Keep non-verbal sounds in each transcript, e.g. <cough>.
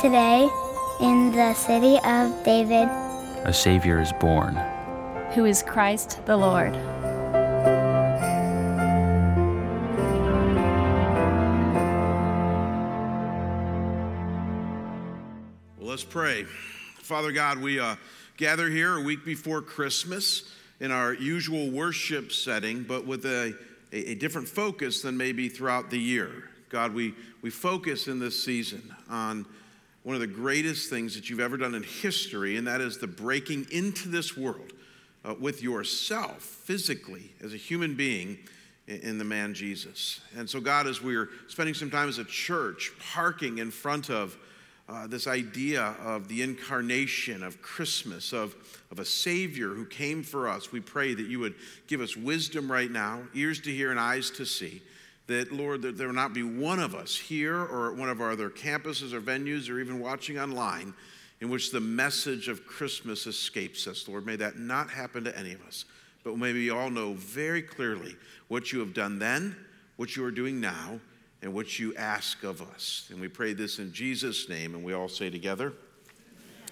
Today, in the city of David, a Savior is born, who is Christ the Lord. Well, let's pray. Father God, we uh, gather here a week before Christmas in our usual worship setting, but with a, a, a different focus than maybe throughout the year. God, we, we focus in this season on one of the greatest things that you've ever done in history, and that is the breaking into this world uh, with yourself physically as a human being in, the man Jesus. And so, God, as we're spending some time as a church parking in front of uh, this idea of the incarnation of Christmas, of, of a Savior who came for us, we pray that you would give us wisdom right now, ears to hear and eyes to see that, Lord, that there will not be one of us here or at one of our other campuses or venues or even watching online in which the message of Christmas escapes us, Lord. May that not happen to any of us, but may we all know very clearly what you have done then, what you are doing now, and what you ask of us. And we pray this in Jesus' name, and we all say together,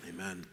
Amen. Amen.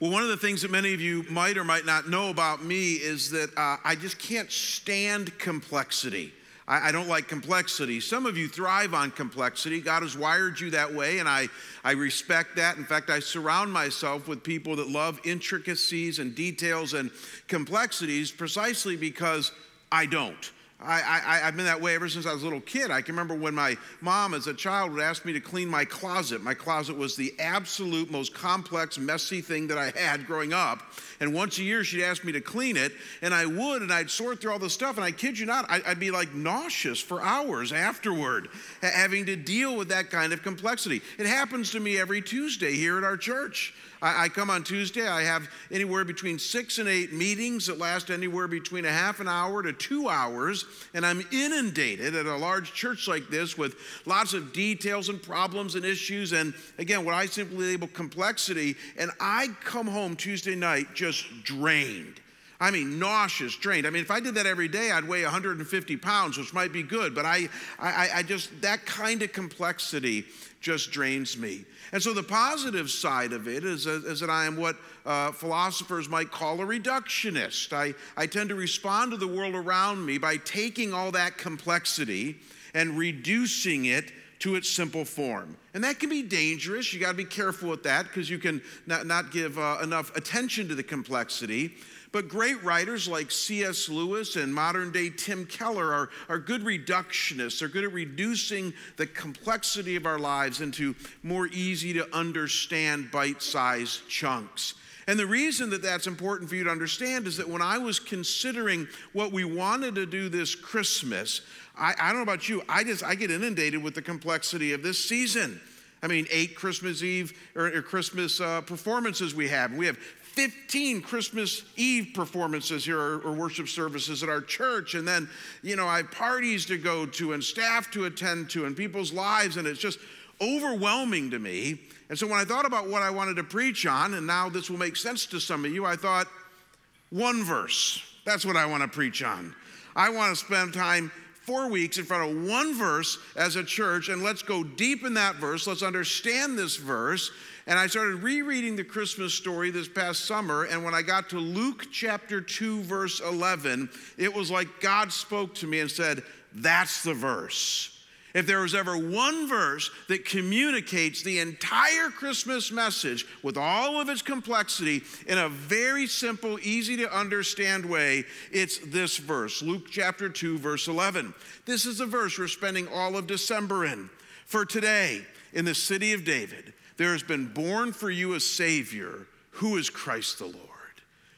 Well, one of the things that many of you might or might not know about me is that uh, I just can't stand complexity. I, I, don't like complexity. Some of you thrive on complexity. God has wired you that way, and I, I respect that. In fact, I surround myself with people that love intricacies and details and complexities precisely because I don't. I, I, have been that way ever since I was a little kid. I can remember when my mom, as a child, would ask me to clean my closet. My closet was the absolute most complex, messy thing that I had growing up. And once a year, she'd ask me to clean it, and I would, and I'd sort through all the stuff. And I kid you not, I'd be like nauseous for hours afterward, having to deal with that kind of complexity. It happens to me every Tuesday here at our church. I, I, come on Tuesday. I have anywhere between six and eight meetings that last anywhere between a half an hour to two hours. And I'm inundated at a large church like this with lots of details and problems and issues. And again, what I simply label complexity. And I come home Tuesday night just drained. I mean, nauseous, drained. I mean, if I did that every day, I'd weigh 150 pounds, which might be good, but I, I, I just, that kind of complexity just drains me. And so the positive side of it is, is that I am what uh, philosophers might call a reductionist. I, I tend to respond to the world around me by taking all that complexity and reducing it to its simple form. And that can be dangerous. You got to be careful with that because you can not, not give uh, enough attention to the complexity. But great writers like C.S. Lewis and modern day Tim Keller are, are good reductionists. They're good at reducing the complexity of our lives into more easy to understand bite sized chunks. And the reason that that's important for you to understand is that when I was considering what we wanted to do this Christmas, I, I don't know about you, I just I get inundated with the complexity of this season. I mean, eight Christmas Eve or, or Christmas uh, performances we have. We have 15 Christmas Eve performances here or, or, worship services at our church. And then, you know, I have parties to go to and staff to attend to and people's lives. And it's just overwhelming to me. And so when I thought about what I wanted to preach on, and now this will make sense to some of you, I thought, one verse. That's what I want to preach on. I want to spend time four weeks in front of one verse as a church, and let's go deep in that verse. Let's understand this verse and I started rereading the Christmas story this past summer. And when I got to Luke chapter 2, verse 11, it was like God spoke to me and said, That's the verse. If there was ever one verse that communicates the entire Christmas message with all of its complexity in a very simple, easy to understand way, it's this verse Luke chapter 2, verse 11. This is the verse we're spending all of December in. For today, in the city of David, there has been born for you a Savior who is Christ the Lord.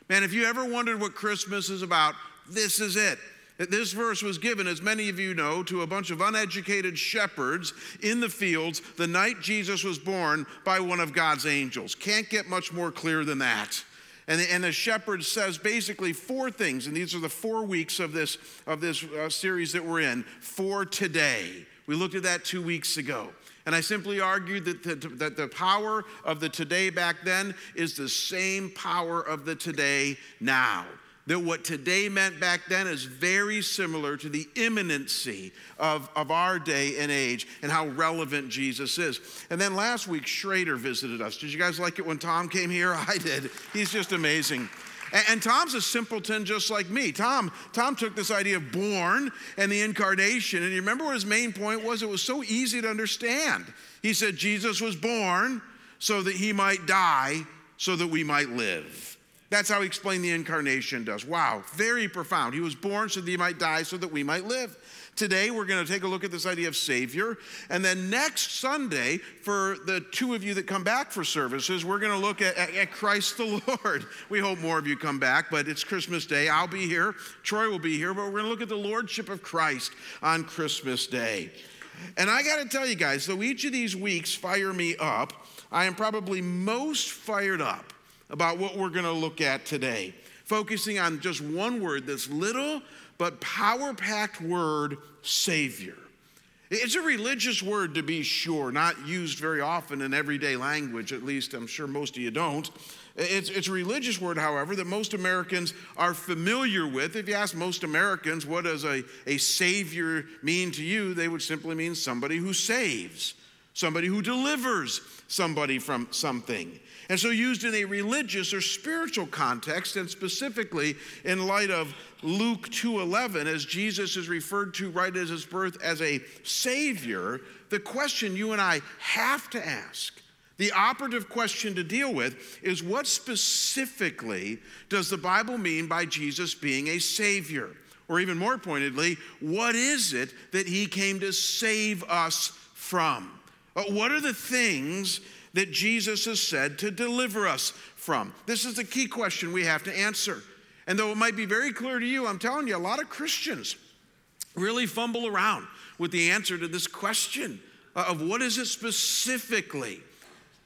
Man, if you ever wondered what Christmas is about, this is it. This verse was given, as many of you know, to a bunch of uneducated shepherds in the fields the night Jesus was born by one of God's angels. Can't get much more clear than that. And the, and the shepherd says basically four things, and these are the four weeks of this, of this uh, series that we're in for today. We looked at that two weeks ago. And I simply argued that the, that the power of the today back then is the same power of the today now. That what today meant back then is very similar to the imminency of, of our day and age and how relevant Jesus is. And then last week, Schrader visited us. Did you guys like it when Tom came here? <laughs> I did. He's just amazing. And, and Tom's a simpleton just like me. Tom, Tom took this idea of born and the incarnation, and you remember what his main point was? It was so easy to understand. He said Jesus was born so that he might die so that we might live. That's how he explained the incarnation does. Wow, very profound. He was born so that he might die so that we might live. Today, we're going to take a look at this idea of Savior. And then next Sunday, for the two of you that come back for services, we're going to look at, at, at, Christ the Lord. <laughs> We hope more of you come back, but it's Christmas Day. I'll be here. Troy will be here, but we're going to look at the Lordship of Christ on Christmas Day. And I got to tell you guys, though each of these weeks fire me up, I am probably most fired up about what we're going to look at today, focusing on just one word, this little but power packed word, Savior. It's a religious word to be sure, not used very often in everyday language, at least I'm sure most of you don't. It's, it's a religious word, however, that most Americans are familiar with. If you ask most Americans, what does a, a savior mean to you? They would simply mean somebody who saves, somebody who delivers somebody from something. And so used in a religious or spiritual context and specifically in light of Luke 2:11 as Jesus is referred to right as his birth as a savior, the question you and I have to ask the operative question to deal with is what specifically does the Bible mean by Jesus being a Savior? Or even more pointedly, what is it that He came to save us from? Uh, what are the things that Jesus has said to deliver us from? This is the key question we have to answer. And though it might be very clear to you, I'm telling you, a lot of Christians really fumble around with the answer to this question uh, of what is it specifically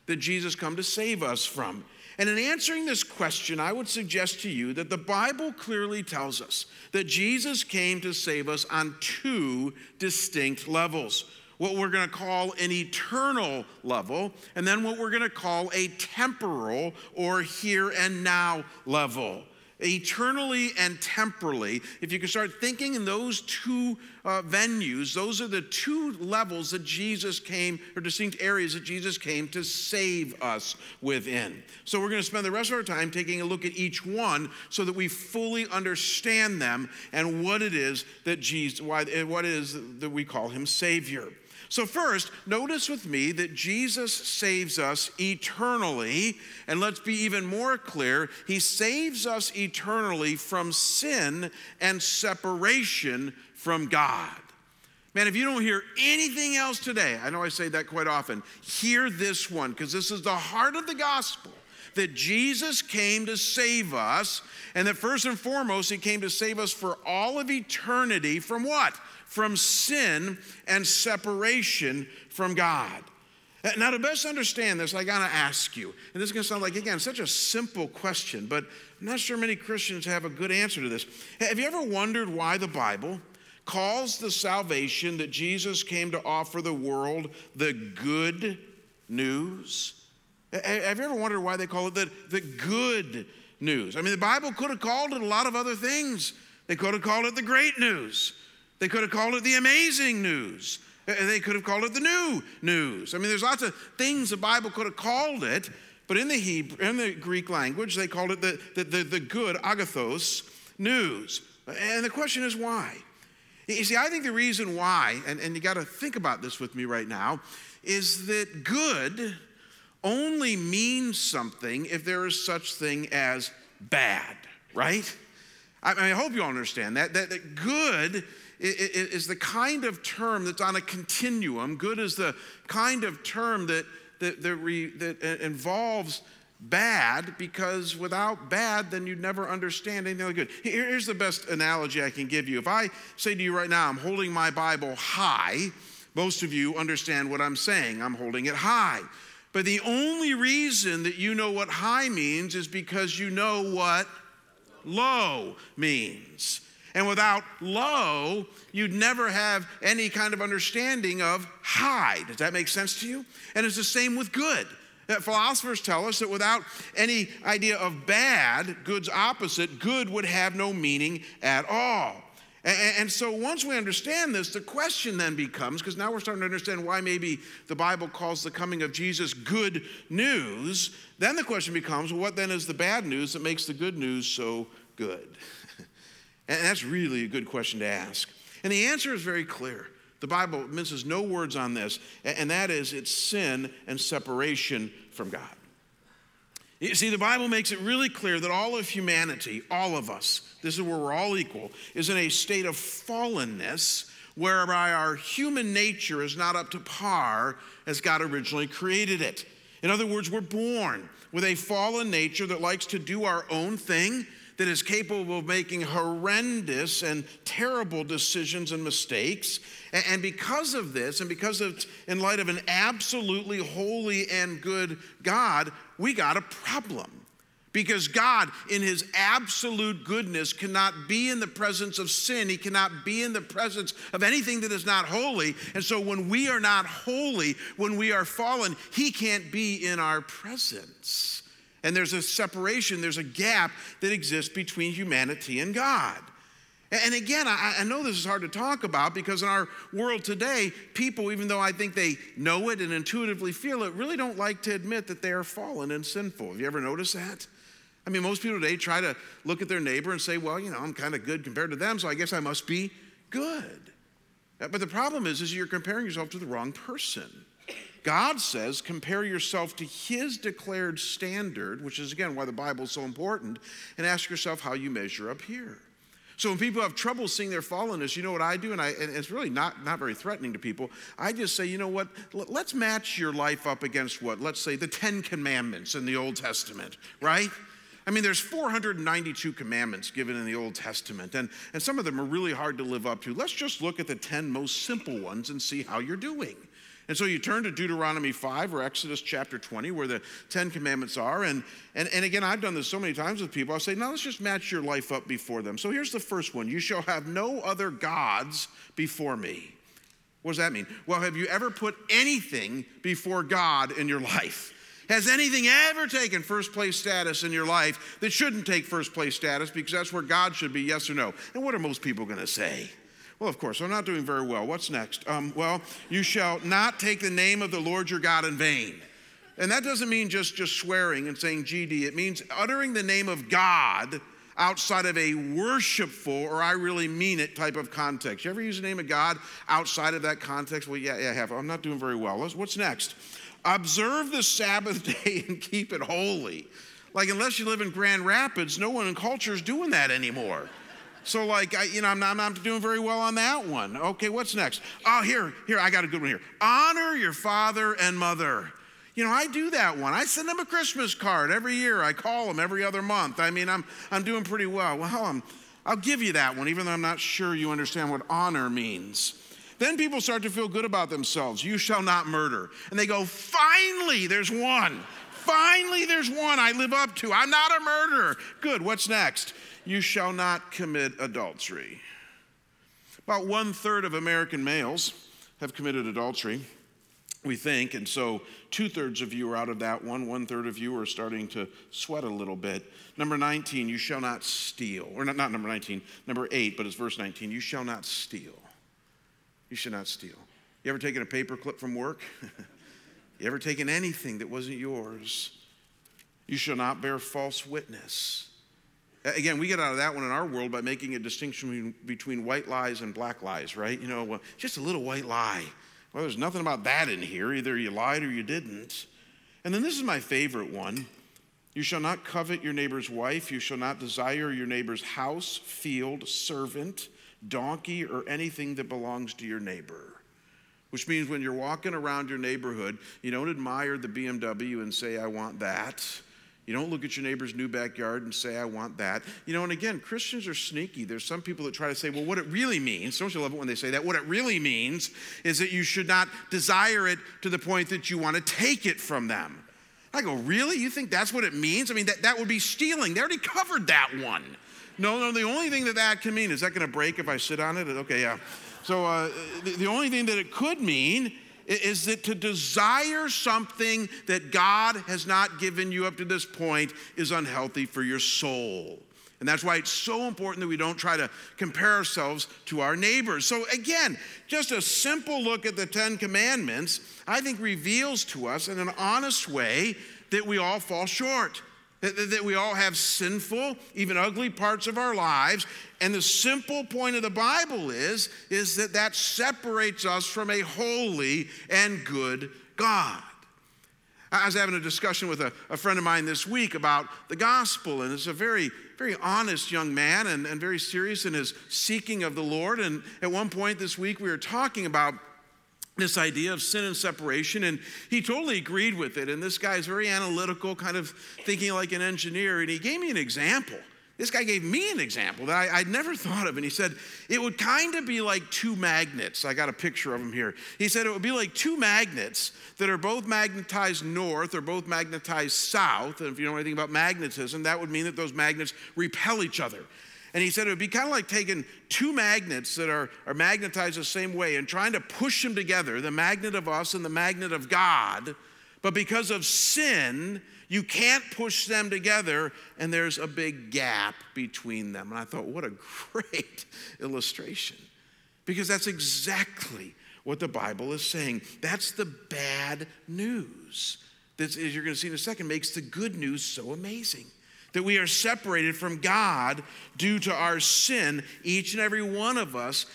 that Jesus come to save us from? And in answering this question, I would suggest to you that the Bible clearly tells us that Jesus came to save us on two distinct levels what we're going to call an eternal level, and then what we're going to call a temporal or here and now level. Eternally and temporally, if you can start thinking in those two uh, venues, those are the two levels that Jesus came, or distinct areas that Jesus came to save us within. So we're going to spend the rest of our time taking a look at each one so that we fully understand them and what it is that Jesus, why, what it is that we call him Savior. So, first, notice with me that Jesus saves us eternally. And let's be even more clear He saves us eternally from sin and separation from God. Man, if you don't hear anything else today, I know I say that quite often, hear this one, because this is the heart of the gospel that Jesus came to save us, and that first and foremost, He came to save us for all of eternity from what? from sin and separation from God. Uh, now, to best understand this, I gotta ask you, and this is gonna sound like, again, such a simple question, but I'm not sure many Christians have a good answer to this. Have you ever wondered why the Bible calls the salvation that Jesus came to offer the world the good news? Have you ever wondered why they call it the, the good news? I mean, the Bible could have called it a lot of other things. They could have called it the great news. They could have called it the amazing news. They could have called it the new news. I mean, there's lots of things the Bible could have called it, but in the Hebrew, in the Greek language, they called it the, the, the, the good, agathos, news. And the question is why? You see, I think the reason why, and, and you got to think about this with me right now, is that good only means something if there is such thing as bad, right? I, mean, I hope you understand that, that, that good is the kind of term that's on a continuum. Good is the kind of term that, that, that, re, that involves bad because without bad, then you'd never understand anything good. Here's the best analogy I can give you. If I say to you right now, I'm holding my Bible high, most of you understand what I'm saying. I'm holding it high. But the only reason that you know what high means is because you know what low means. And without low, you'd never have any kind of understanding of high. Does that make sense to you? And it's the same with good. That philosophers tell us that without any idea of bad, good's opposite, good would have no meaning at all. And, so once we understand this, the question then becomes because now we're starting to understand why maybe the Bible calls the coming of Jesus good news. Then the question becomes well, what then is the bad news that makes the good news so good? <laughs> and that's really a good question to ask. And the answer is very clear. The Bible misses no words on this, and that is it's sin and separation from God. You see, the Bible makes it really clear that all of humanity, all of us, this is where we're all equal, is in a state of fallenness whereby our human nature is not up to par as God originally created it. In other words, we're born with a fallen nature that likes to do our own thing that is capable of making horrendous and terrible decisions and mistakes. And because of this, and because of, in light of an absolutely holy and good God, we got a problem. Because God, in His absolute goodness, cannot be in the presence of sin. He cannot be in the presence of anything that is not holy. And so, when we are not holy, when we are fallen, He can't be in our presence. And there's a separation, there's a gap that exists between humanity and God. And again, I, know this is hard to talk about because in our world today, people, even though I think they know it and intuitively feel it, really don't like to admit that they are fallen and sinful. Have you ever noticed that? I mean, most people today try to look at their neighbor and say, well, you know, I'm kind of good compared to them, so I guess I must be good. But the problem is, is you're comparing yourself to the wrong person. God says, compare yourself to His declared standard, which is again why the Bible is so important, and ask yourself how you measure up here. So when people have trouble seeing their fallenness, you know what I do, and, I, and it's really not, not very threatening to people. I just say, you know what, let's match your life up against what? Let's say the Ten Commandments in the Old Testament, right? I mean, there's 492 commandments given in the Old Testament, and, and some of them are really hard to live up to. Let's just look at the 10 most simple ones and see how you're doing. And so you turn to Deuteronomy 5 or Exodus chapter 20, where the Ten Commandments are. And, and, and again, I've done this so many times with people. I'll say, now let's just match your life up before them. So here's the first one You shall have no other gods before me. What does that mean? Well, have you ever put anything before God in your life? Has anything ever taken first place status in your life that shouldn't take first place status because that's where God should be, yes or no? And what are most people going to say? Well, of course, I'm not doing very well. What's next? Um, well, you shall not take the name of the Lord your God in vain. And that doesn't mean just, just swearing and saying GD, it means uttering the name of God outside of a worshipful or I really mean it type of context. You ever use the name of God outside of that context? Well, yeah, yeah, I have. I'm not doing very well. What's next? Observe the Sabbath <laughs> day and keep it holy. Like, unless you live in Grand Rapids, no one in culture is doing that anymore. So, like, I, you know, I'm not, I'm not doing very well on that one. Okay, what's next? Oh, here, here, I got a good one here. Honor your father and mother. You know, I do that one. I send them a Christmas card every year. I call them every other month. I mean, I'm, I'm doing pretty well. Well, I'm, I'll give you that one, even though I'm not sure you understand what honor means. Then people start to feel good about themselves. You shall not murder. And they go, finally, there's one. Finally, there's one I live up to. I'm not a murderer. Good. What's next? You shall not commit adultery. About one third of American males have committed adultery, we think, and so two thirds of you are out of that one. One third of you are starting to sweat a little bit. Number 19, you shall not steal. Or not, not number 19, number 8, but it's verse 19. You shall not steal. You should not steal. You ever taken a paper clip from work? <laughs> you ever taken anything that wasn't yours? You shall not bear false witness. Again, we get out of that one in our world by making a distinction between white lies and black lies, right? You know, well, just a little white lie. Well, there's nothing about that in here. Either you lied or you didn't. And then this is my favorite one. You shall not covet your neighbor's wife. You shall not desire your neighbor's house, field, servant, donkey, or anything that belongs to your neighbor. Which means when you're walking around your neighborhood, you don't admire the BMW and say, I want that. You don't look at your neighbor's new backyard and say, I want that. You know, and again, Christians are sneaky. There's some people that try to say, well, what it really means, don't you love it when they say that? What it really means is that you should not desire it to the point that you want to take it from them. I go, really? You think that's what it means? I mean, that, that would be stealing. They already covered that one. No, no, the only thing that that can mean is that going to break if I sit on it? Okay, yeah. So uh, the, the only thing that it could mean is that to desire something that God has not given you up to this point is unhealthy for your soul. And that's why it's so important that we don't try to compare ourselves to our neighbors. So, again, just a simple look at the Ten Commandments, I think, reveals to us in an honest way that we all fall short. That, we all have sinful, even ugly parts of our lives. And the simple point of the Bible is, is that that separates us from a holy and good God. I was having a discussion with a, a friend of mine this week about the gospel, and it's a very, very honest young man and, and very serious in his seeking of the Lord. And at one point this week, we were talking about this idea of sin and separation, and he totally agreed with it. And this guy is very analytical, kind of thinking like an engineer, and he gave me an example. This guy gave me an example that I, would never thought of, and he said it would kind of be like two magnets. I got a picture of them here. He said it would be like two magnets that are both magnetized north or both magnetized south. And if you know anything about magnetism, that would mean that those magnets repel each other. And he said it would be kind of like taking two magnets that are, are magnetized the same way and trying to push them together, the magnet of us and the magnet of God. But because of sin, you can't push them together, and there's a big gap between them. And I thought, what a <laughs> great illustration. Because that's exactly what the Bible is saying. That's the bad news. That, as you're going to see in a second, makes the good news so amazing. That we are separated from God due to our sin, each and every one of us.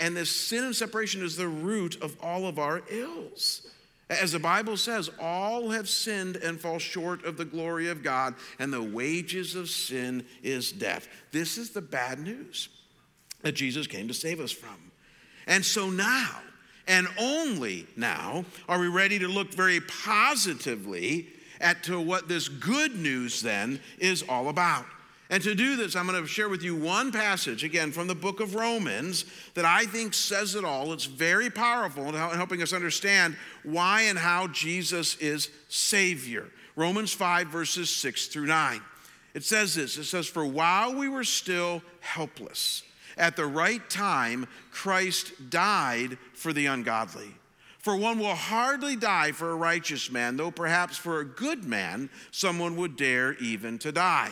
And this sin and separation is the root of all of our ills. As the Bible says, all have sinned and fall short of the glory of God, and the wages of sin is death. This is the bad news that Jesus came to save us from. And so now, and only now, are we ready to look very positively at to what this good news then is all about. And to do this, I'm going to share with you one passage, again, from the book of Romans, that I think says it all. It's very powerful in helping us understand why and how Jesus is Savior. Romans 5, verses 6 through 9. It says this it says, For while we were still helpless, at the right time, Christ died for the ungodly. For one will hardly die for a righteous man, though perhaps for a good man, someone would dare even to die.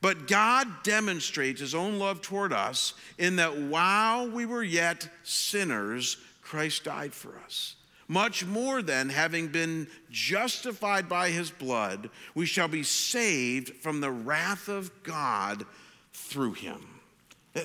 But God demonstrates his own love toward us in that while we were yet sinners, Christ died for us. Much more than having been justified by his blood, we shall be saved from the wrath of God through him.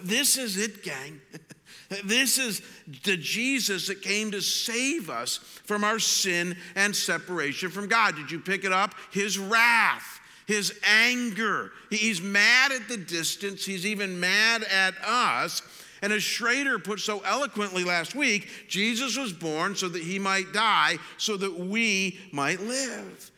This is it, gang. <laughs> This is the Jesus that came to save us from our sin and separation from God. Did you pick it up? His wrath his anger. He's mad at the distance, he's even mad at us. And as Schrader put so eloquently last week, Jesus was born so that he might die, so that we might live.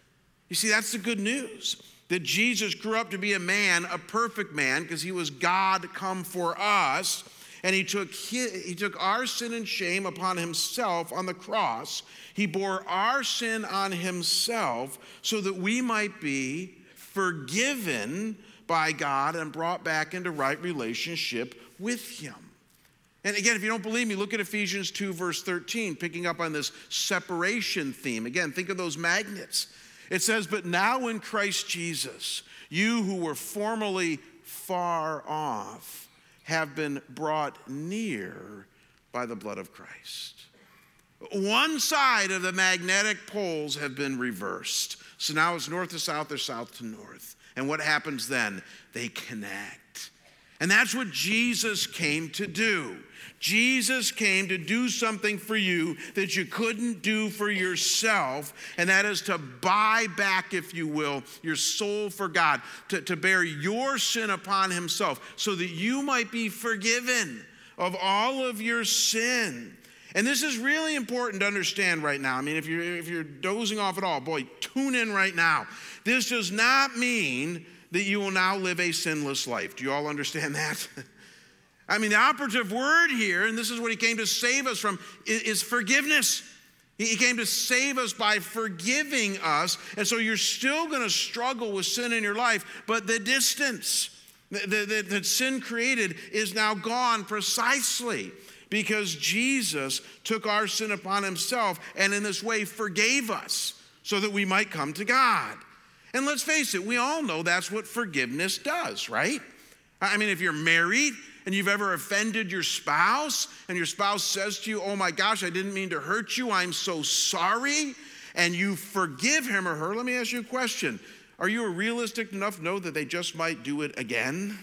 You see, that's the good news. That Jesus grew up to be a man, a perfect man, because he was God come for us. And he took, his, he took our sin and shame upon himself on the cross. He bore our sin on himself so that we might be forgiven by God and brought back into right relationship with Him. And again, if you don't believe me, look at Ephesians 2, verse 13, picking up on this separation theme. Again, think of those magnets. It says, But now in Christ Jesus, you who were formerly far off have been brought near by the blood of Christ. One side of the magnetic poles have been reversed. So now it's north to south or south to north. And what happens then? They connect. And that's what Jesus came to do. Jesus came to do something for you that you couldn't do for yourself, and that is to buy back, if you will, your soul for God, to, to bear your sin upon Himself so that you might be forgiven of all of your sin. And this is really important to understand right now. I mean, if you're, if you're dozing off at all, boy, tune in right now. This does not mean that you will now live a sinless life. Do you all understand that? <laughs> I mean, the operative word here, and this is what he came to save us from, is forgiveness. He came to save us by forgiving us. And so you're still going to struggle with sin in your life, but the distance that sin created is now gone precisely because Jesus took our sin upon himself and in this way forgave us so that we might come to God. And let's face it, we all know that's what forgiveness does, right? I mean, if you're married and you've ever offended your spouse and your spouse says to you, Oh my gosh, I didn't mean to hurt you, I'm so sorry, and you forgive him or her, let me ask you a question. Are you realistic enough to know that they just might do it again?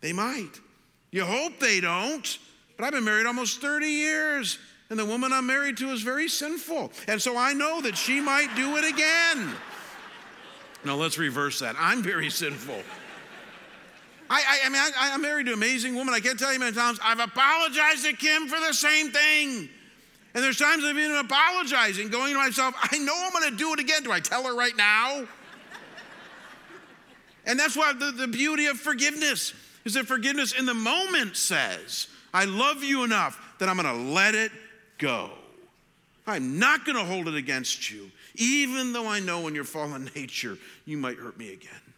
They might. You hope they don't, but I've been married almost 30 years. And the woman I'm married to is very sinful. And so I know that she might do it again. Now let's reverse that. I'm very sinful. I, I, I mean, I, am married to an amazing woman. I can't tell you many times I've apologized to Kim for the same thing. And there's times I've been apologizing, going to myself, I know I'm going to do it again. Do I tell her right now? and that's why the, the beauty of forgiveness is that forgiveness in the moment says, I love you enough that I'm going to let it go. I'm not going to hold it against you, even though I know in your fallen <laughs> nature you might hurt me again.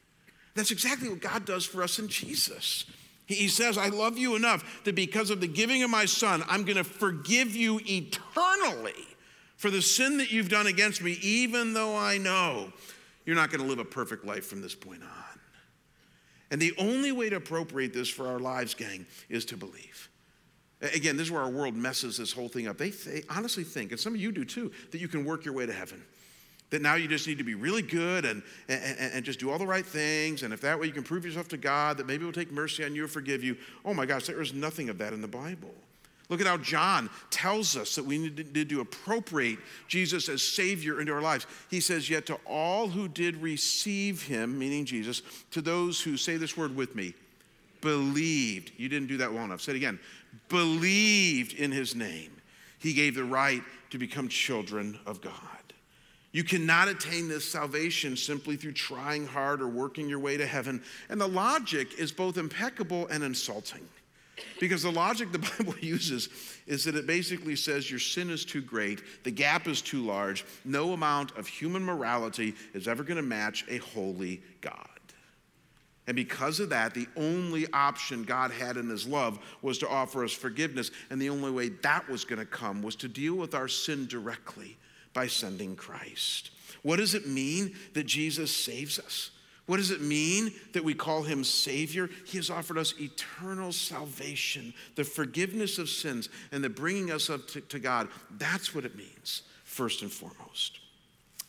That's exactly what God does for us in Jesus. He says, I love you enough that because of the giving of my son, I'm going to forgive you eternally for the sin that you've done against me, even though I know you're not going to live a perfect life from this point on. And the only way to appropriate this for our lives, gang, is to believe. Again, this is where our world messes this whole thing up. They, they honestly think, and some of you do too, that you can work your way to heaven. That now you just need to be really good and, and, and just do all the right things. And if that way you can prove yourself to God, that maybe He'll take mercy on you or forgive you. Oh my gosh, there is nothing of that in the Bible. Look at how John tells us that we need to appropriate Jesus as Savior into our lives. He says, Yet to all who did receive Him, meaning Jesus, to those who say this word with me, believed. You didn't do that well enough. Say it again believed in his name, he gave the right to become children of God. You cannot attain this salvation simply through trying hard or working your way to heaven. And the logic is both impeccable and insulting. Because the logic the <laughs> Bible uses is that it basically says your sin is too great, the gap is too large, no amount of human morality is ever going to match a holy God. And because of that, the only option God had in His love was to offer us forgiveness. And the only way that was going to come was to deal with our sin directly by sending Christ. What does it mean that Jesus saves us? What does it mean that we call him Savior? He has offered us eternal salvation, the forgiveness of sins, and the bringing us up to, to God. That's what it means, first and foremost.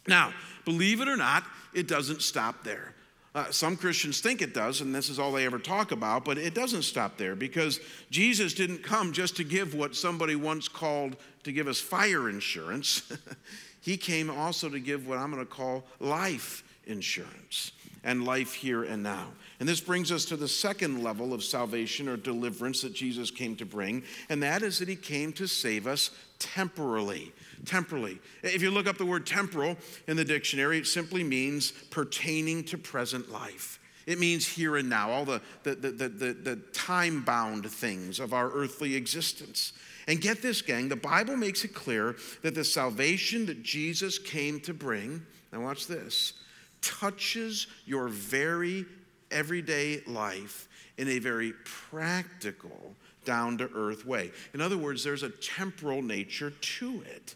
Now, believe it or not, it doesn't stop there. Uh, some Christians think it does, and this is all they ever talk about, but it doesn't stop there because Jesus didn't come just to give what somebody once called to give us fire insurance. <laughs> he came also to give what I'm going to call life insurance and life here and now. And this brings us to the second level of salvation or deliverance that Jesus came to bring, and that is that he came to save us temporally temporally. If you look up the word temporal in the dictionary, it simply means pertaining to present life. It means here and now, all the, the, the, the, the time bound things of our earthly existence. And get this, gang, the Bible makes it clear that the salvation that Jesus came to bring, now watch this, touches your very everyday life in a very practical, down to earth way. In other words, there's a temporal nature to it.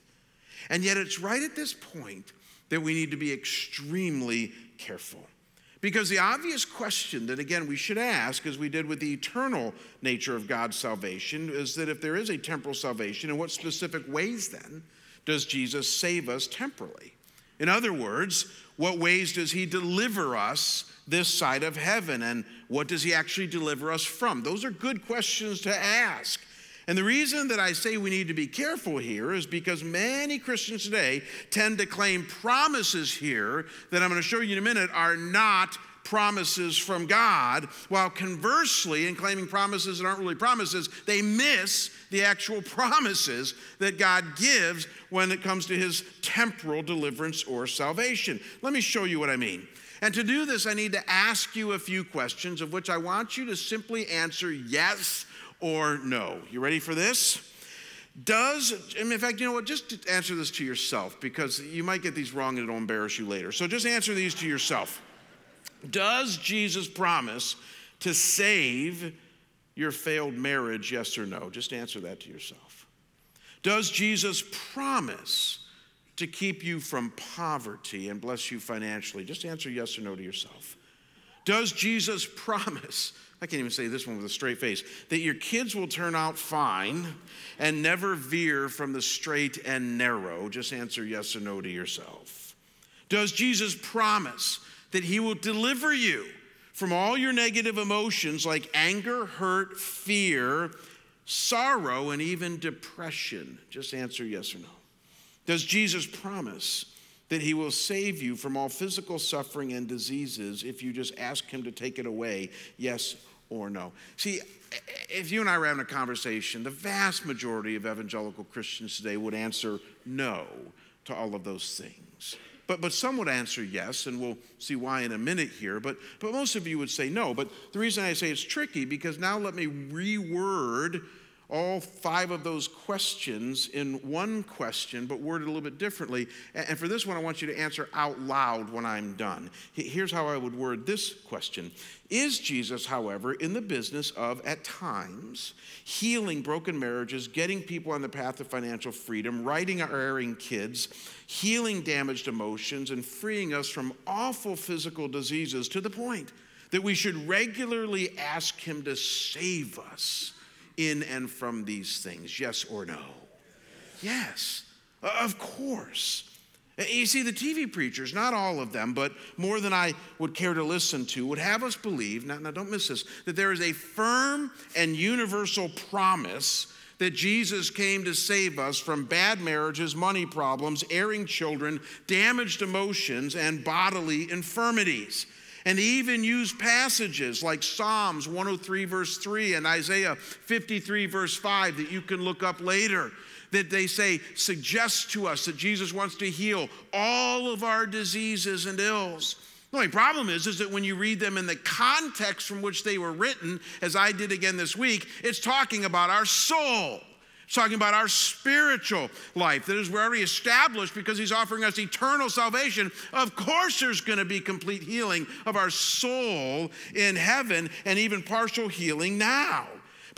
And yet, it's right at this point that we need to be extremely careful. Because the obvious question that, again, we should ask, as we did with the eternal nature of God's salvation, is that if there is a temporal salvation, in what specific ways then does Jesus save us temporally? In other words, what ways does he deliver us this side of heaven? And what does he actually deliver us from? Those are good questions to ask. And the reason that I say we need to be careful here is because many Christians today tend to claim promises here that I'm going to show you in a minute are not promises from God, while conversely, in claiming promises that aren't really promises, they miss the actual <laughs> promises that God gives when it comes to his temporal deliverance or salvation. Let me show you what I mean. And to do this, I need to ask you a few questions, of which I want you to simply answer yes or no. You ready for this? Does, in fact, you know what? Just answer this to yourself because you might get these wrong and it'll embarrass you later. So just answer these to yourself. Does Jesus promise to save your failed marriage, yes or no? Just answer that to yourself. Does Jesus promise to keep you from poverty and bless you financially? Just answer yes or no to yourself. Does Jesus <laughs> promise, I can't even say this one with a straight face, that your kids will turn out fine and never veer from the straight and narrow? Just answer yes or no to yourself. Does Jesus promise that he will deliver you from all your negative emotions like anger, hurt, fear, sorrow, and even depression? Just answer yes or no. Does Jesus promise that he will save you from all physical suffering and diseases if you just ask him to take it away? Yes or no? See, if you and I were having a conversation, the vast majority of evangelical Christians today would answer no to all of those things. But, but some would answer yes, and we'll see why in a minute here. But, but most of you would say no. But the reason I say it's tricky, because now let me reword all five of those questions in one question, but worded a little bit differently. And for this one, I want you to answer out loud when I'm done. Here's how I would word this question Is Jesus, however, in the business of, at times, healing broken marriages, getting people on the path of financial freedom, righting our erring kids, healing damaged emotions, and freeing us from awful physical diseases to the point that we should regularly ask Him to save us? In and from these things? Yes or no? Yes, of course. You see, the TV preachers, not all of them, but more than I would care to listen to, would have us believe, now, now don't miss this, that there is a firm and universal promise that Jesus came to save us from bad marriages, money problems, erring children, damaged emotions, and bodily infirmities and even use passages like Psalms 103, verse 3, and Isaiah 53, verse 5, that you can look up later, that they say suggest to us that Jesus wants to heal all of our diseases and ills. The only problem is, is that when you read them in the context from which they were written, as I did again this week, it's talking about our soul. Talking about our spiritual life that is already established because he's offering us eternal salvation. Of course, there's going to be complete healing of our soul in heaven and even partial healing now.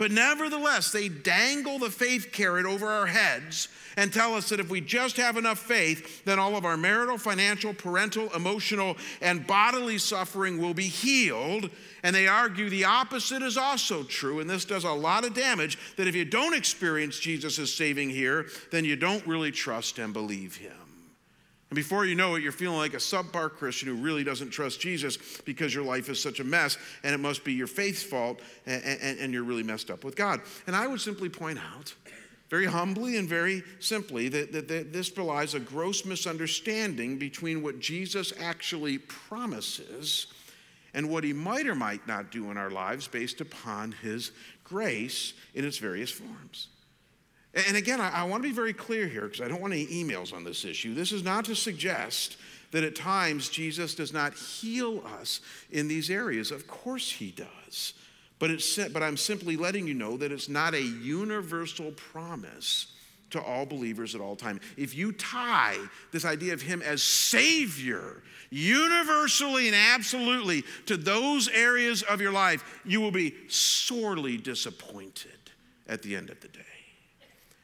But nevertheless, they dangle the faith carrot over our heads and tell us that if we just have enough faith, then all of our marital, financial, parental, emotional, and bodily suffering will be healed. And they argue the opposite is also true, and this does a lot of damage that if you don't experience Jesus saving here, then you don't really trust and believe him. And before you know it, you're feeling like a subpar Christian who really doesn't trust Jesus because your life is such a mess and it must be your faith's fault and, and, and, you're really messed up with God. And I would simply point out, very humbly and very simply, that, that, that this belies a gross misunderstanding between what Jesus actually promises and what he might or might not do in our lives based upon his grace in its various forms. And again, I, I want to be very clear here because I don't want any emails on this issue. This is not to suggest that at times Jesus does not heal us in these areas. Of course, he does. But, it's, but I'm simply letting you know that it's not a universal promise to all believers at all time. If you tie this idea of him as Savior universally and absolutely to those areas of your life, you will be sorely disappointed at the end of the day.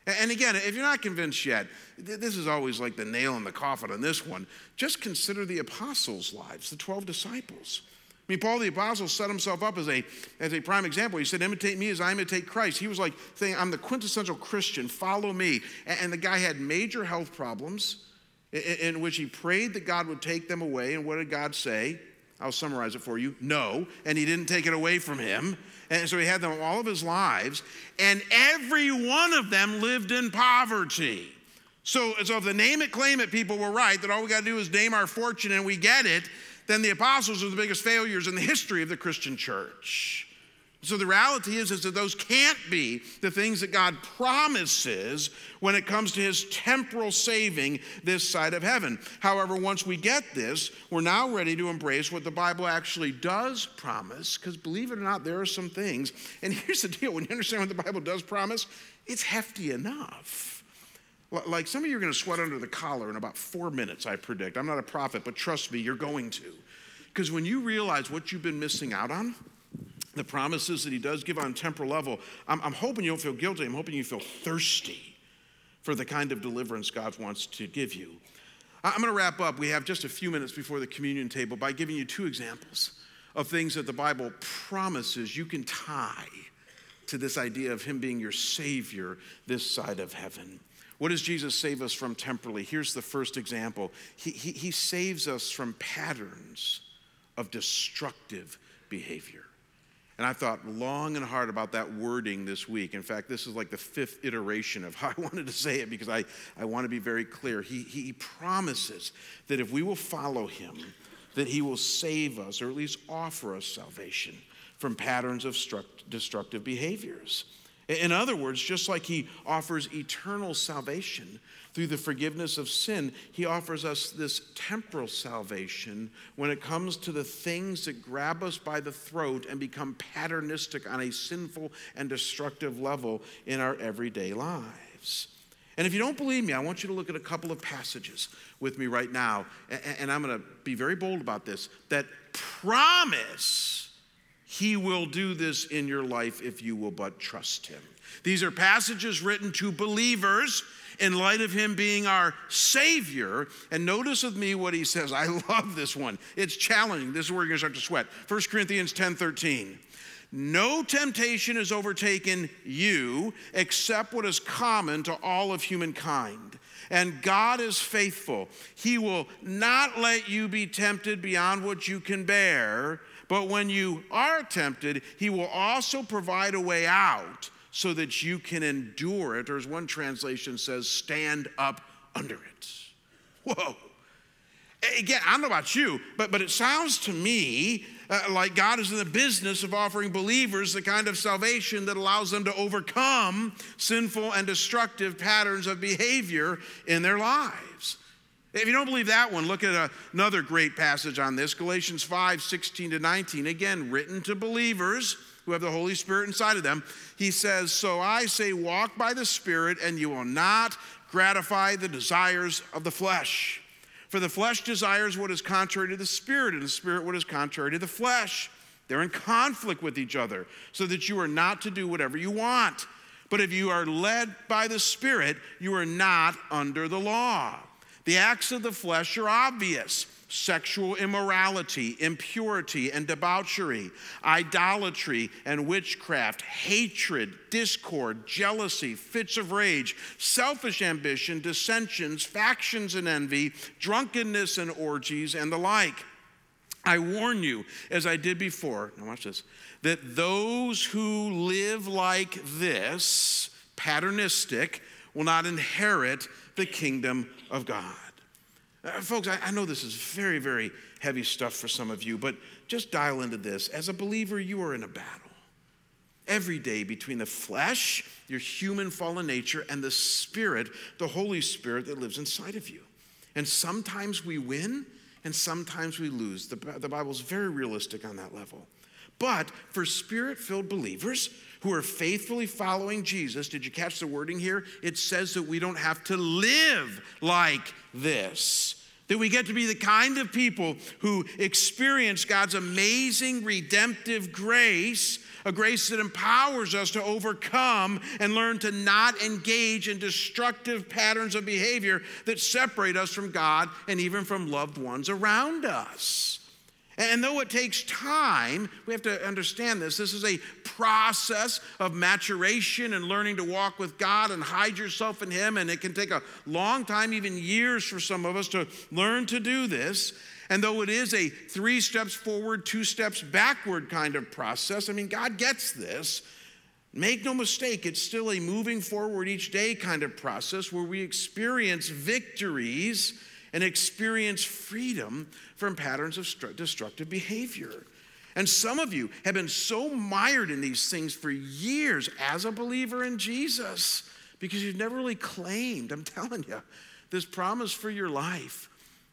And again, if you're not convinced yet, this is always like the nail in the coffin on this one. Just consider the apostles' lives, the 12 disciples. I mean, Paul the Apostle set himself up as a, as a prime example. He said, Imitate me as I imitate Christ. He was like saying, I'm the quintessential Christian, follow me. And the guy had major health problems in which he prayed that God would take them away. And what did God say? I'll summarize it for you. No. And he didn't take it away from him. And so he had them all of his lives. And every one of them lived in poverty. So, so if the name it, claim it people were right, that all we got to do is name our fortune and we get it, then the apostles are the biggest failures in the history of the Christian church. So the reality is, is that those can't be the things that God promises when it comes to his temporal saving this side of heaven. However, once we get this, we're now ready to embrace what the Bible actually does promise, because believe it or not, there are some things. And <laughs> here's the deal when you understand what the Bible does promise, it's hefty enough. Like some of you are going to sweat under the collar in about four minutes, I predict. I'm not a prophet, but trust me, you're going to. Because when you realize what you've been missing out on, the promises that he does give on temporal level, I'm, I'm hoping you don't feel guilty. I'm hoping you feel thirsty for the kind of deliverance God wants to give you. I'm going to wrap up. We have just a few minutes before the communion table by giving you two examples of things that the Bible promises you can tie to this idea of Him being your Savior this side of heaven. What does Jesus save us from temporally? Here's the first example He, he, he saves us from patterns of destructive behavior. And I thought long and hard about that wording this week. In fact, this is like the fifth iteration of how I <laughs> wanted to say it because I, I want to be very clear. He, he promises that if we will follow him, that he will save us or at least offer us salvation from patterns of destructive behaviors. In other words, just like he offers eternal salvation through the forgiveness of sin, he offers us this temporal salvation when it comes to the things that grab us by the throat and become patternistic on a sinful and destructive level in our everyday lives. And if you don't believe me, I want you to look at a couple of passages with me right now. And I'm going to be very bold about this that promise he will do this in your life if you will but trust Him. These are passages written to believers in light of Him being our Savior. And notice with me what He says. I <laughs> love this one. It's challenging. This is where you're going to start to sweat. 1 Corinthians 10 13. No temptation has overtaken you except what is common to all of humankind. And God is faithful. He will not let you be tempted beyond what you can bear but when you are tempted, he will also provide a way out so that you can endure it, or as one translation says, stand up under it. Whoa. Again, I don't know about you, but, but it sounds to me uh, like God is in the business of offering believers the kind of salvation that allows them to overcome sinful and destructive patterns of behavior in their lives. If you don't believe that one, look at another great passage on this Galatians 5 16 to 19. Again, written to believers who have the Holy Spirit inside of them. He says, So I say, walk by the Spirit, and you will not gratify the desires of the flesh. For the flesh desires what is contrary to the Spirit, and the Spirit what is contrary to the flesh. They're in conflict with each other, so that you are not to do whatever you want. But if you are led by the Spirit, you are not under the law. The acts of the flesh are obvious sexual immorality, impurity and debauchery, idolatry and witchcraft, hatred, discord, jealousy, fits of rage, selfish ambition, dissensions, factions and envy, drunkenness and orgies, and the like. I warn you, as I did before, now watch this, that those who live like this, patternistic, will not inherit the kingdom of God. Uh, folks, I, I know this is very, very heavy stuff for some of you, but just dial into this. As a believer, you are in a battle every day between the flesh, your human fallen nature, and the spirit, the Holy Spirit that lives inside of you. And sometimes we win and sometimes we lose. The, the Bible's very realistic on that level. But for spirit filled believers who are faithfully following Jesus, did you catch the wording here? It says that we don't have to live like this. That we get to be the kind of people who experience God's amazing redemptive grace, a grace that empowers us to overcome and learn to not engage in destructive patterns of behavior that separate us from God and even from loved ones around us. And though it takes time, we have to understand this. This is a process of maturation and learning to walk with God and hide yourself in Him. And it can take a long time, even years for some of us to learn to do this. And though it is a three steps forward, two steps backward kind of process, I mean, God gets this. Make no mistake, it's still a moving forward each day kind of process where we experience victories and experience freedom from patterns of destructive behavior. And some of you have been so mired in these things for years as a believer in Jesus because you've never really claimed, I'm <laughs> telling you, this promise for your life.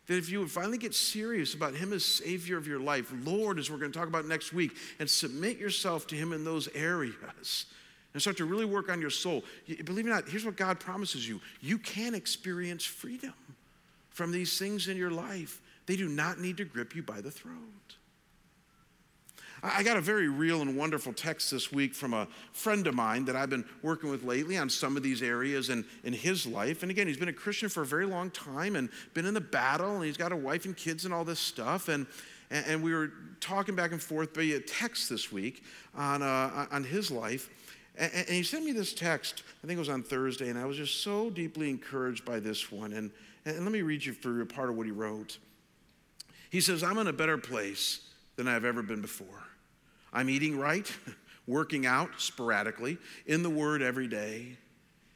That if you would finally get serious about Him as Savior of your life, Lord, as we're going to talk about next week, and submit yourself to Him in those areas and start to really work on your soul, believe it or not, here's what God promises you you can experience freedom from these things in your life they do not need to grip you by the throat. I got a very real and wonderful text this week from a friend of mine that I've been working with lately on some of these areas in, in his life. And again, he's been a Christian for a very long time and been in the battle, and he's got a wife and kids and all this stuff. And, and, we were talking back and forth via text this week on, uh, on his life. And, and he sent me this text, I think it was on Thursday, and I was just so deeply encouraged by this one. And, and let me read you for a part of what he wrote. He says, I'm in a better place than I've ever been before. I'm eating right, <laughs> working out sporadically, in the Word every day.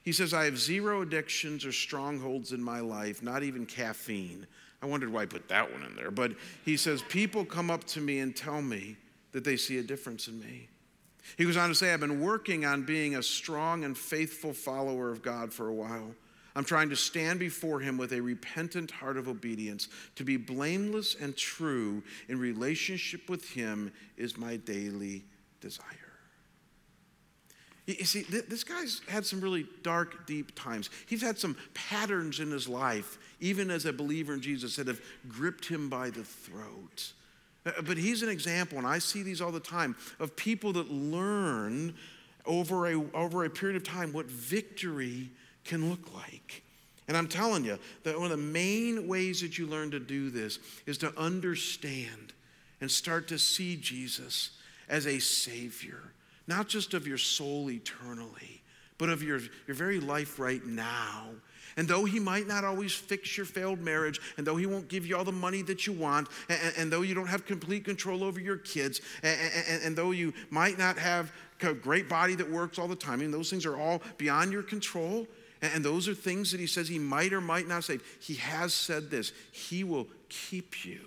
He says, I have zero addictions or strongholds in my life, not even caffeine. I wondered why I put that one in there. But he says, People come up to me and tell me that they see a difference in me. He goes on to say, I've been working on being a strong and faithful follower of God for a while. I'm trying to stand before Him with a repentant heart of obedience. To be blameless and true in relationship with Him is my daily desire. You see, this guy's had some really dark, deep times. He's had some patterns in his life, even as a believer in Jesus, that have gripped him by the throat. Uh, but he's an example, and I see these all the time, of people that learn over a, over a period of time what victory can look like. And I'm telling you that one of the main ways that you learn to do this is to understand and start to see Jesus as a Savior, not just of your soul eternally, but of your, your very life right now. And though he might not always fix your failed marriage, and though he won't give you all the money that you want, and, and though you don't have complete control over your kids, and, and, and though you might not have a great body that works all the time, and those things are all beyond your control, and those are things that he says he might or might not save. He has said this He will keep you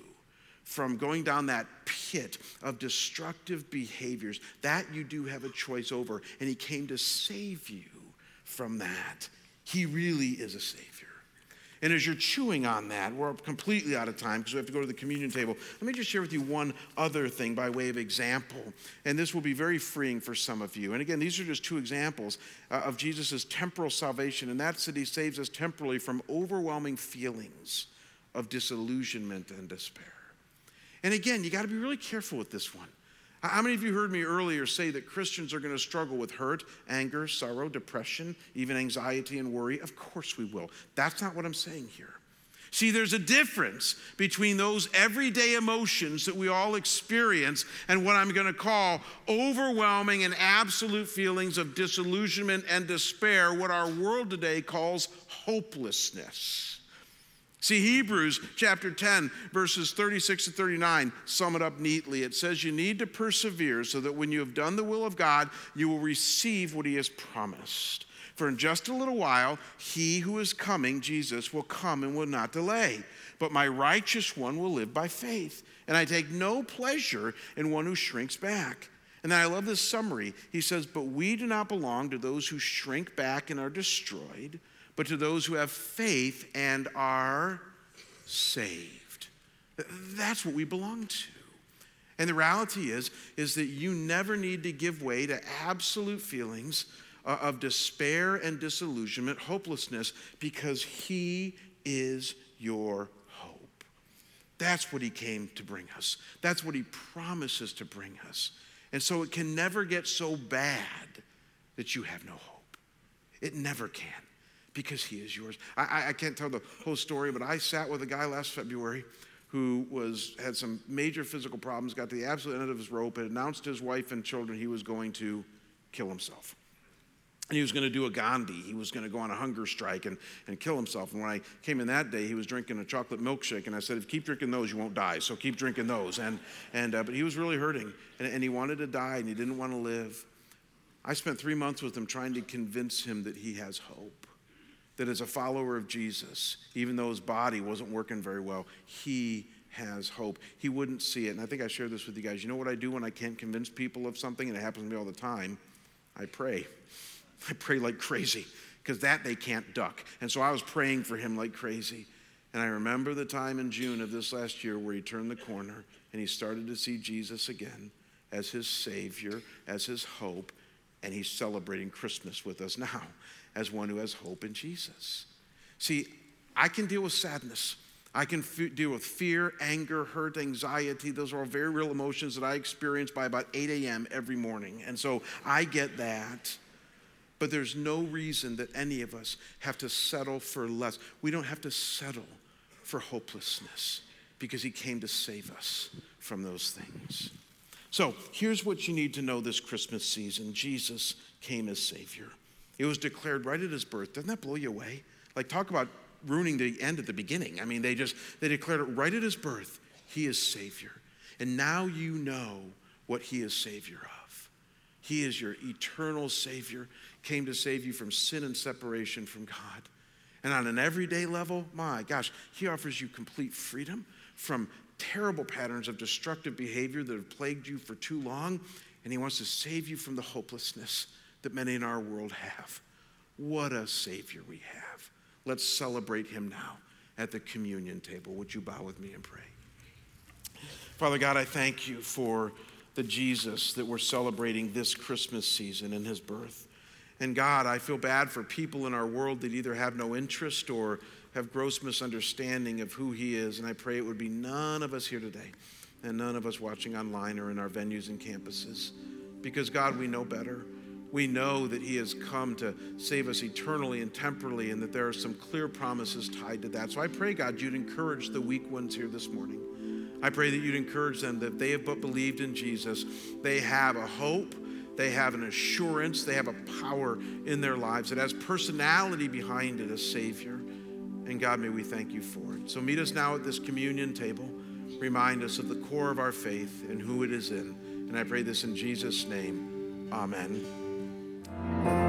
from going down that pit of destructive behaviors. That you do have a choice over. And he came to save you from that. He really is a Savior. And as you're chewing on that, we're completely out of time because we have to go to the communion table. Let me just share with you one other thing by way of example. And this will be very freeing for some of you. And again, these are just two examples uh, of Jesus' temporal salvation, and that's that he saves us temporally from overwhelming feelings of disillusionment and despair. And again, you got to be really careful with this one. How many of you heard me earlier say that Christians are going to struggle with hurt, anger, sorrow, depression, even anxiety and worry? Of course we will. That's not what I'm saying here. See, there's a difference between those everyday emotions that we all experience and what I'm going to call overwhelming and absolute feelings of disillusionment and despair, what our world today calls hopelessness. See, Hebrews chapter 10, verses 36 to 39 sum it up neatly. It says, You need to persevere so that when you have done the will of God, you will receive what He has promised. For in just a little while, He who is coming, Jesus, will come and will not delay. But my righteous one will live by faith. And I take no pleasure in one who shrinks back. And then I love this summary. He says, But we do not belong to those who shrink back and are destroyed but to those who have faith and are saved. That's what we belong to. And the reality is, is that you never need to give way to absolute feelings uh, of despair and disillusionment, hopelessness, because He is your hope. That's what He came to bring us. That's what He promises to bring us. And so it can never get so bad that you have no hope. It never can because he is yours. I, I can't tell the whole story, but I sat with a guy last February who was had some major physical problems, got to the absolute end of his rope, and announced to his wife and children he was going to kill himself. And he was going to do a Gandhi. He was going to go on a hunger strike and, and kill himself. And when I came in that day, he was drinking a chocolate milkshake. And I said, if you keep drinking those, you won't die. So keep drinking those. And, and, uh, but he was really hurting. And, and he wanted to die and he didn't want to live. I spent three months with him trying to convince him that he has hope that as a follower of Jesus, even though his body wasn't working very well, he has hope. He wouldn't see it. And I think I shared this with you guys. You know what I do when I can't convince people of something, and it happens to me all the time? I pray. I pray like crazy because that they can't duck. And so I was praying for him like crazy. And I remember the time in June of this last year where he turned the corner and he started to see Jesus again as his Savior, as his hope, and he's celebrating Christmas with us now as one who has hope in Jesus. See, I can deal with sadness. I can f- deal with fear, anger, hurt, anxiety. Those are all very real emotions that I experience by about 8 a.m. every morning. And so I get that. But there's no reason that any of us have to settle for less. We don't have to settle for hopelessness because He came to save us from those things. So here's what you need to know this Christmas season Jesus came as Savior. It was declared right at His birth. Doesn't that blow you away? Like, talk about ruining the end at the beginning. I mean, they just, they declared it right at his birth. He is Savior. And now you know what he is Savior of. He is your eternal Savior, came to save you from sin and separation from God. And on an everyday level, my gosh, he offers you complete freedom from terrible patterns of destructive behavior that have plagued you for too long. And he wants to save you from the hopelessness that many in our world have. What a Savior we have. Let's celebrate him now at the communion table. Would you bow with me and pray? Father God, I thank you for the Jesus that we're celebrating this Christmas season in his birth. And God, I feel bad for people in our world that either have no interest or have gross misunderstanding of who he is. And I pray it would be none of us here today and none of us watching online or in our venues and campuses. Because God, we know better we know that He has come to save us eternally and temporally, and that there are some clear promises tied to that. So I pray, God, you'd encourage the weak ones here this morning. I pray that you'd encourage them that they have but believed in Jesus. They have a hope, they have an assurance, they have a power in their lives that has personality behind it as Savior. And God, may we thank you for it. So meet us now at this communion table. Remind us of the core of our faith and who it is in. And I pray this in Jesus' name. Amen.